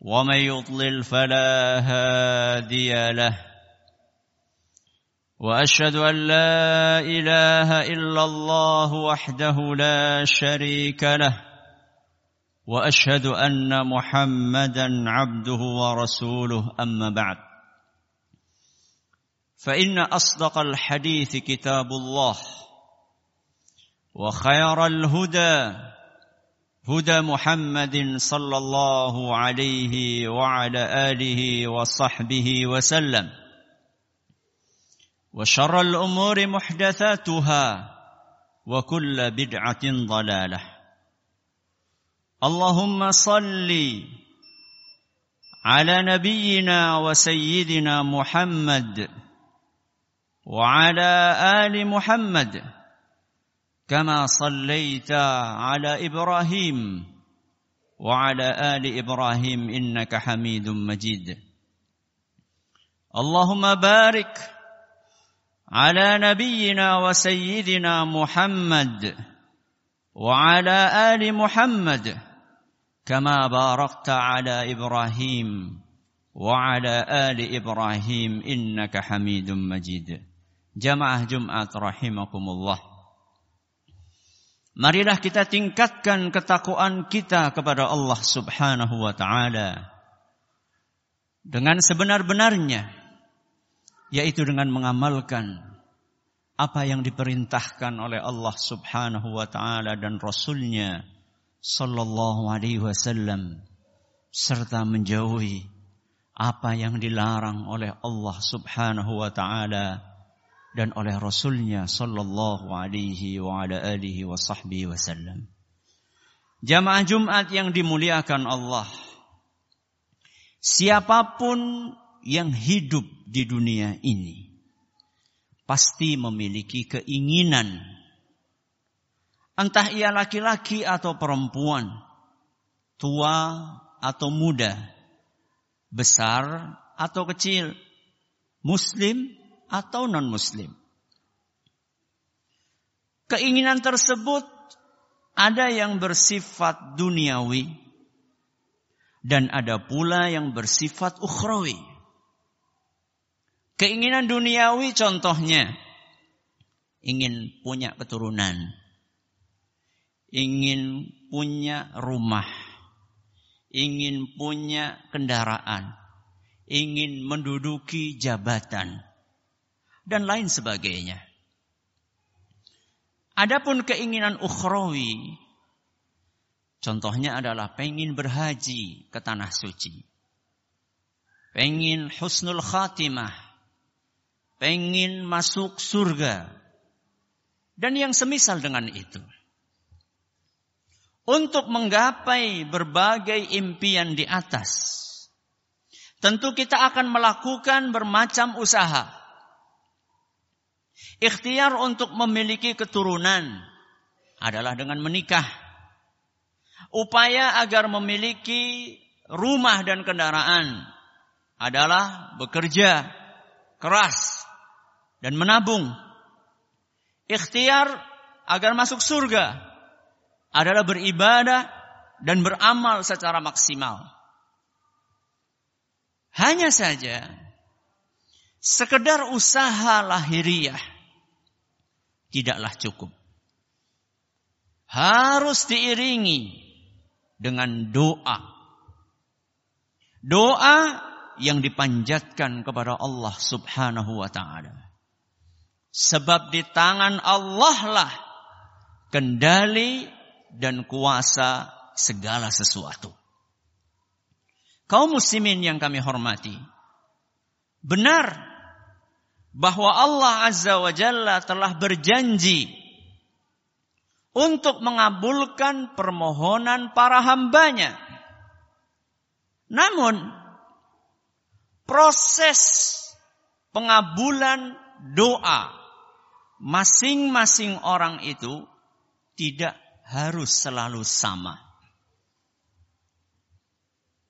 ومن يضلل فلا هادي له. وأشهد أن لا إله إلا الله وحده لا شريك له. وأشهد أن محمدا عبده ورسوله. أما بعد. فإن أصدق الحديث كتاب الله. وخير الهدى هدى محمد صلى الله عليه وعلى آله وصحبه وسلم. وشر الأمور محدثاتها وكل بدعة ضلالة. اللهم صل على نبينا وسيدنا محمد وعلى آل محمد كما صليت على إبراهيم وعلى آل إبراهيم إنك حميد مجيد. اللهم بارك على نبينا وسيدنا محمد وعلى آل محمد كما باركت على إبراهيم وعلى آل إبراهيم إنك حميد مجيد. جماعة جمعة رحمكم الله. Marilah kita tingkatkan ketakwaan kita kepada Allah Subhanahu wa taala dengan sebenar-benarnya yaitu dengan mengamalkan apa yang diperintahkan oleh Allah Subhanahu wa taala dan rasulnya sallallahu alaihi wasallam serta menjauhi apa yang dilarang oleh Allah Subhanahu wa taala dan oleh Rasulnya sallallahu alaihi wa ala alihi wa sahbihi wasallam. Jamaah Jumat yang dimuliakan Allah. Siapa pun yang hidup di dunia ini pasti memiliki keinginan entah ia laki-laki atau perempuan, tua atau muda, besar atau kecil, muslim atau non-muslim. Keinginan tersebut ada yang bersifat duniawi dan ada pula yang bersifat ukhrawi. Keinginan duniawi contohnya ingin punya keturunan, ingin punya rumah, ingin punya kendaraan, ingin menduduki jabatan, dan lain sebagainya. Adapun keinginan ukhrawi, contohnya adalah pengen berhaji ke tanah suci. Pengen husnul khatimah. Pengen masuk surga. Dan yang semisal dengan itu. Untuk menggapai berbagai impian di atas. Tentu kita akan melakukan bermacam usaha. Ikhtiar untuk memiliki keturunan adalah dengan menikah. Upaya agar memiliki rumah dan kendaraan adalah bekerja keras dan menabung. Ikhtiar agar masuk surga adalah beribadah dan beramal secara maksimal. Hanya saja sekedar usaha lahiriah tidaklah cukup. Harus diiringi dengan doa. Doa yang dipanjatkan kepada Allah Subhanahu wa taala. Sebab di tangan Allah lah kendali dan kuasa segala sesuatu. Kaum muslimin yang kami hormati, benar bahwa Allah Azza wa Jalla telah berjanji untuk mengabulkan permohonan para hambanya. Namun, proses pengabulan doa masing-masing orang itu tidak harus selalu sama.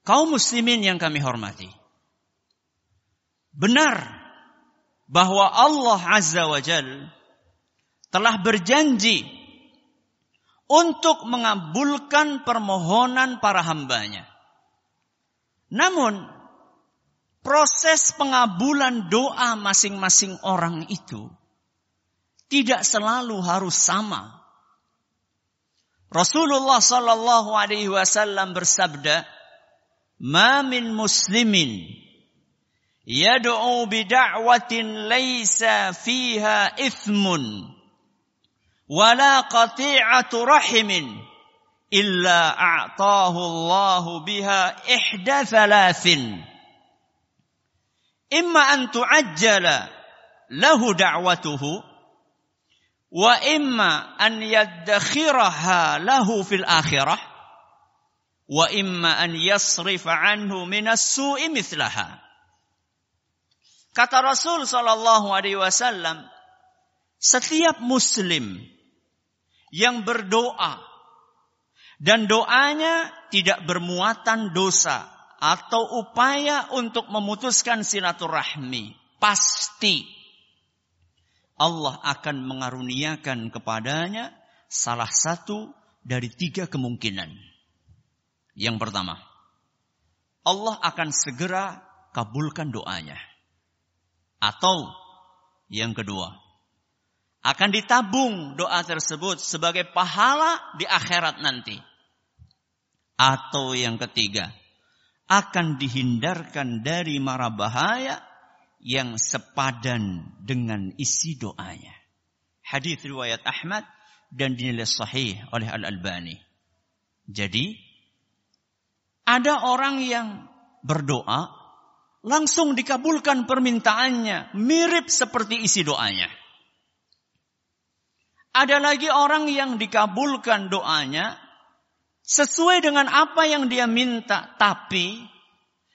Kaum muslimin yang kami hormati. Benar bahwa Allah Azza wa Jal telah berjanji untuk mengabulkan permohonan para hambanya. Namun, proses pengabulan doa masing-masing orang itu tidak selalu harus sama. Rasulullah sallallahu alaihi wasallam bersabda, "Ma min muslimin يدعو بدعوة ليس فيها إثم ولا قطيعة رحم إلا أعطاه الله بها إحدى ثلاث. إما أن تعجل له دعوته وإما أن يدخرها له في الآخرة وإما أن يصرف عنه من السوء مثلها. Kata Rasul sallallahu alaihi wasallam setiap muslim yang berdoa dan doanya tidak bermuatan dosa atau upaya untuk memutuskan silaturahmi pasti Allah akan mengaruniakan kepadanya salah satu dari tiga kemungkinan. Yang pertama, Allah akan segera kabulkan doanya. Atau yang kedua, akan ditabung doa tersebut sebagai pahala di akhirat nanti. Atau yang ketiga, akan dihindarkan dari mara bahaya yang sepadan dengan isi doanya. Hadis riwayat Ahmad dan dinilai sahih oleh Al-Albani. Jadi ada orang yang berdoa langsung dikabulkan permintaannya mirip seperti isi doanya. Ada lagi orang yang dikabulkan doanya sesuai dengan apa yang dia minta tapi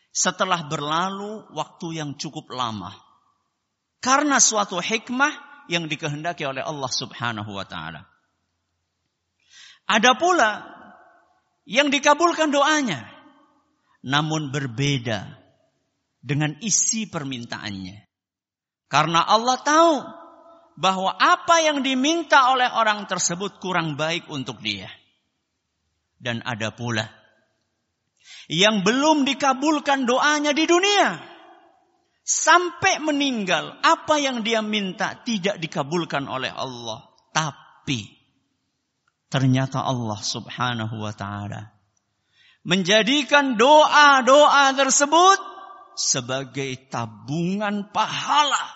setelah berlalu waktu yang cukup lama. Karena suatu hikmah yang dikehendaki oleh Allah Subhanahu wa taala. Ada pula yang dikabulkan doanya namun berbeda dengan isi permintaannya. Karena Allah tahu bahwa apa yang diminta oleh orang tersebut kurang baik untuk dia. Dan ada pula yang belum dikabulkan doanya di dunia. Sampai meninggal, apa yang dia minta tidak dikabulkan oleh Allah. Tapi ternyata Allah subhanahu wa ta'ala menjadikan doa-doa tersebut sebagai tabungan pahala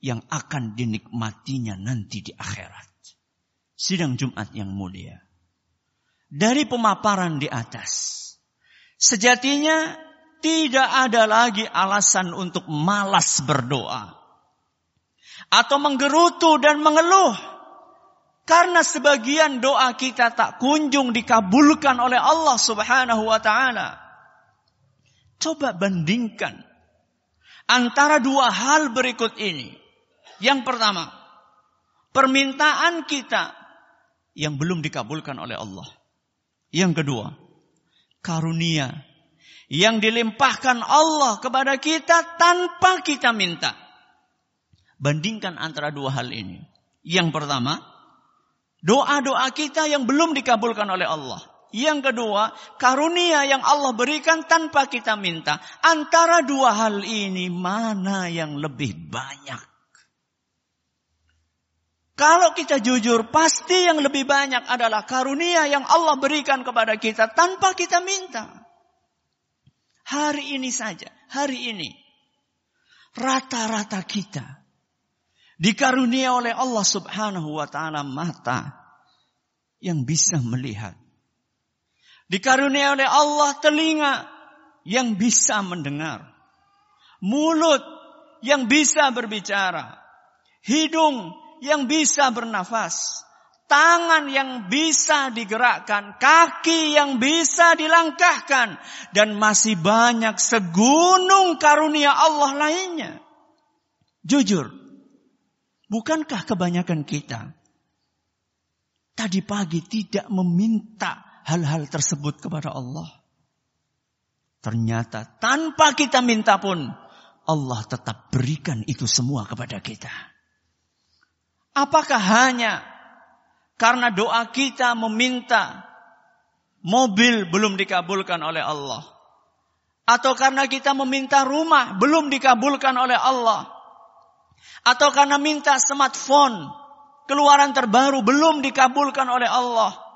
yang akan dinikmatinya nanti di akhirat. Sidang Jumat yang mulia. Dari pemaparan di atas, Sejatinya tidak ada lagi alasan untuk malas berdoa. Atau menggerutu dan mengeluh. Karena sebagian doa kita tak kunjung dikabulkan oleh Allah subhanahu wa ta'ala. Coba bandingkan antara dua hal berikut ini. Yang pertama, permintaan kita yang belum dikabulkan oleh Allah. Yang kedua, karunia yang dilimpahkan Allah kepada kita tanpa kita minta. Bandingkan antara dua hal ini. Yang pertama, doa-doa kita yang belum dikabulkan oleh Allah. Yang kedua, karunia yang Allah berikan tanpa kita minta. Antara dua hal ini, mana yang lebih banyak? Kalau kita jujur, pasti yang lebih banyak adalah karunia yang Allah berikan kepada kita tanpa kita minta. Hari ini saja, hari ini. Rata-rata kita dikarunia oleh Allah subhanahu wa ta'ala mata yang bisa melihat. Dikarunia oleh Allah telinga yang bisa mendengar. Mulut yang bisa berbicara. Hidung yang bisa bernafas, tangan yang bisa digerakkan, kaki yang bisa dilangkahkan, dan masih banyak segunung karunia Allah lainnya. Jujur, bukankah kebanyakan kita tadi pagi tidak meminta hal-hal tersebut kepada Allah? Ternyata tanpa kita minta pun Allah tetap berikan itu semua kepada kita. Apakah hanya karena doa kita meminta mobil belum dikabulkan oleh Allah. Atau karena kita meminta rumah belum dikabulkan oleh Allah. Atau karena minta smartphone keluaran terbaru belum dikabulkan oleh Allah.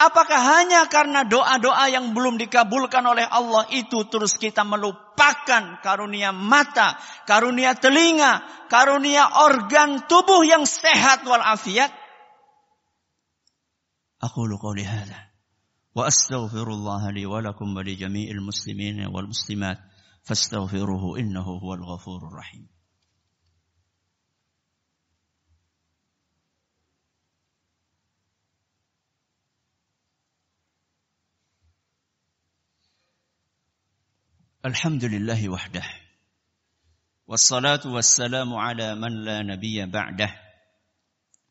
Apakah hanya karena doa-doa yang belum dikabulkan oleh Allah itu terus kita melupakan karunia mata, karunia telinga, karunia organ tubuh yang sehat walafiat? Aku qouli hadza wa astaghfirullah li wa lakum wa li jami'il muslimin wal muslimat fastaghfiruhu innahu huwal ghafurur rahim. الحمد لله وحده والصلاة والسلام على من لا نبي بعده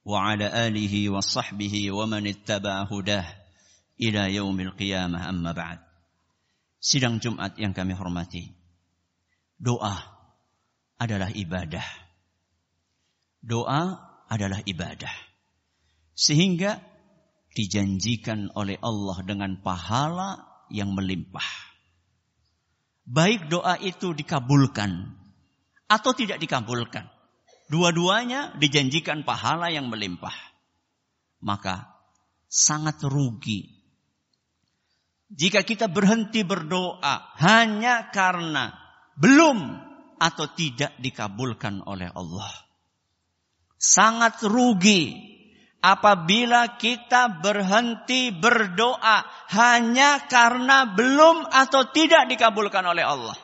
وعلى آله وصحبه ومن اتبع هداه ila yaumil qiyamah amma ba'd. Sidang Jumat yang kami hormati. Doa adalah ibadah. Doa adalah ibadah. Sehingga dijanjikan oleh Allah dengan pahala yang melimpah. Baik doa itu dikabulkan atau tidak dikabulkan. Dua-duanya dijanjikan pahala yang melimpah. Maka sangat rugi jika kita berhenti berdoa hanya karena belum atau tidak dikabulkan oleh Allah. Sangat rugi apabila kita berhenti berdoa hanya karena belum atau tidak dikabulkan oleh Allah.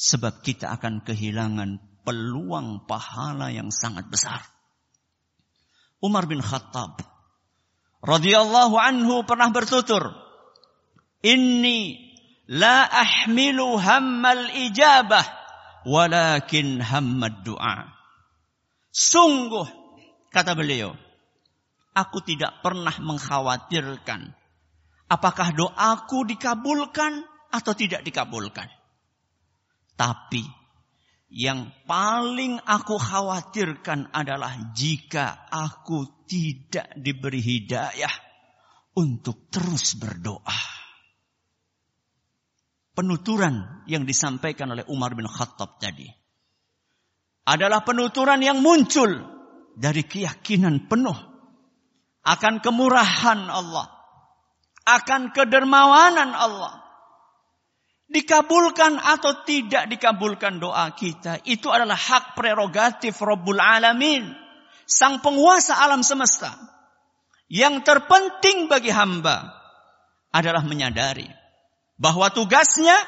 Sebab kita akan kehilangan peluang pahala yang sangat besar. Umar bin Khattab radhiyallahu anhu pernah bertutur, "Inni la ahmilu hammal ijabah walakin hammad du'a." Sungguh kata beliau, aku tidak pernah mengkhawatirkan apakah doaku dikabulkan atau tidak dikabulkan. Tapi yang paling aku khawatirkan adalah jika aku tidak diberi hidayah untuk terus berdoa. Penuturan yang disampaikan oleh Umar bin Khattab tadi adalah penuturan yang muncul dari keyakinan penuh akan kemurahan Allah, akan kedermawanan Allah, Dikabulkan atau tidak dikabulkan doa kita. Itu adalah hak prerogatif Rabbul Alamin. Sang penguasa alam semesta. Yang terpenting bagi hamba adalah menyadari bahwa tugasnya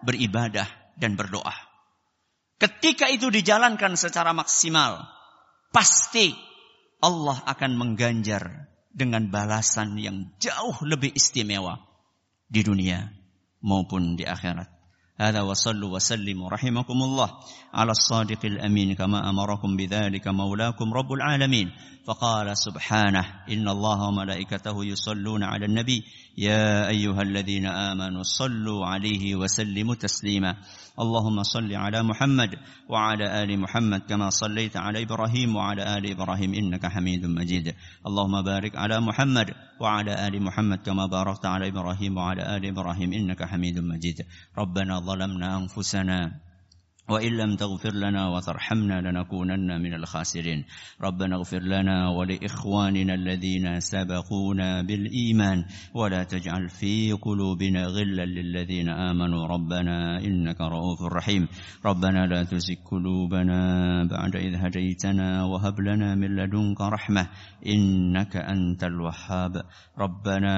beribadah dan berdoa. Ketika itu dijalankan secara maksimal, pasti Allah akan mengganjar dengan balasan yang jauh lebih istimewa di dunia maupun di akhirat. هذا وصلوا وسلموا رحمكم الله على الصادق الأمين كما أمركم بذلك مولاكم رب العالمين. فقال سبحانه إن الله وملائكته يصلون على النبي يا أيها الذين آمنوا صلوا عليه وسلموا تسليما. اللهم صل على محمد وعلى آل محمد كما صليت على إبراهيم وعلى آل إبراهيم إنك حميد مجيد. اللهم بارك على محمد وعلى آل محمد كما باركت على إبراهيم وعلى آل إبراهيم إنك حميد مجيد. ربنا ظلمنا انفسنا وإن لم تغفر لنا وترحمنا لنكونن من الخاسرين. ربنا اغفر لنا ولإخواننا الذين سبقونا بالإيمان ولا تجعل في قلوبنا غلا للذين آمنوا. ربنا إنك رؤوف رحيم. ربنا لا تزغ قلوبنا بعد إذ هديتنا وهب لنا من لدنك رحمة إنك أنت الوهاب. ربنا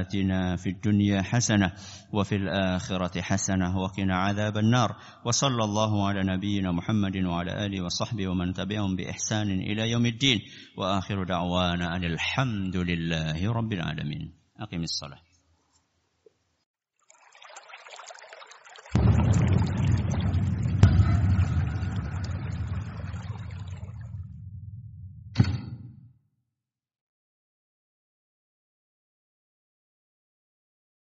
آتنا في الدنيا حسنة وفي الآخرة حسنة وقنا عذاب النار. وصل وصلى الله على نبينا محمد وعلى آله وصحبه ومن تبعهم بإحسان إلى يوم الدين. وآخر دعوانا أن الحمد لله رب العالمين. أقم الصلاة.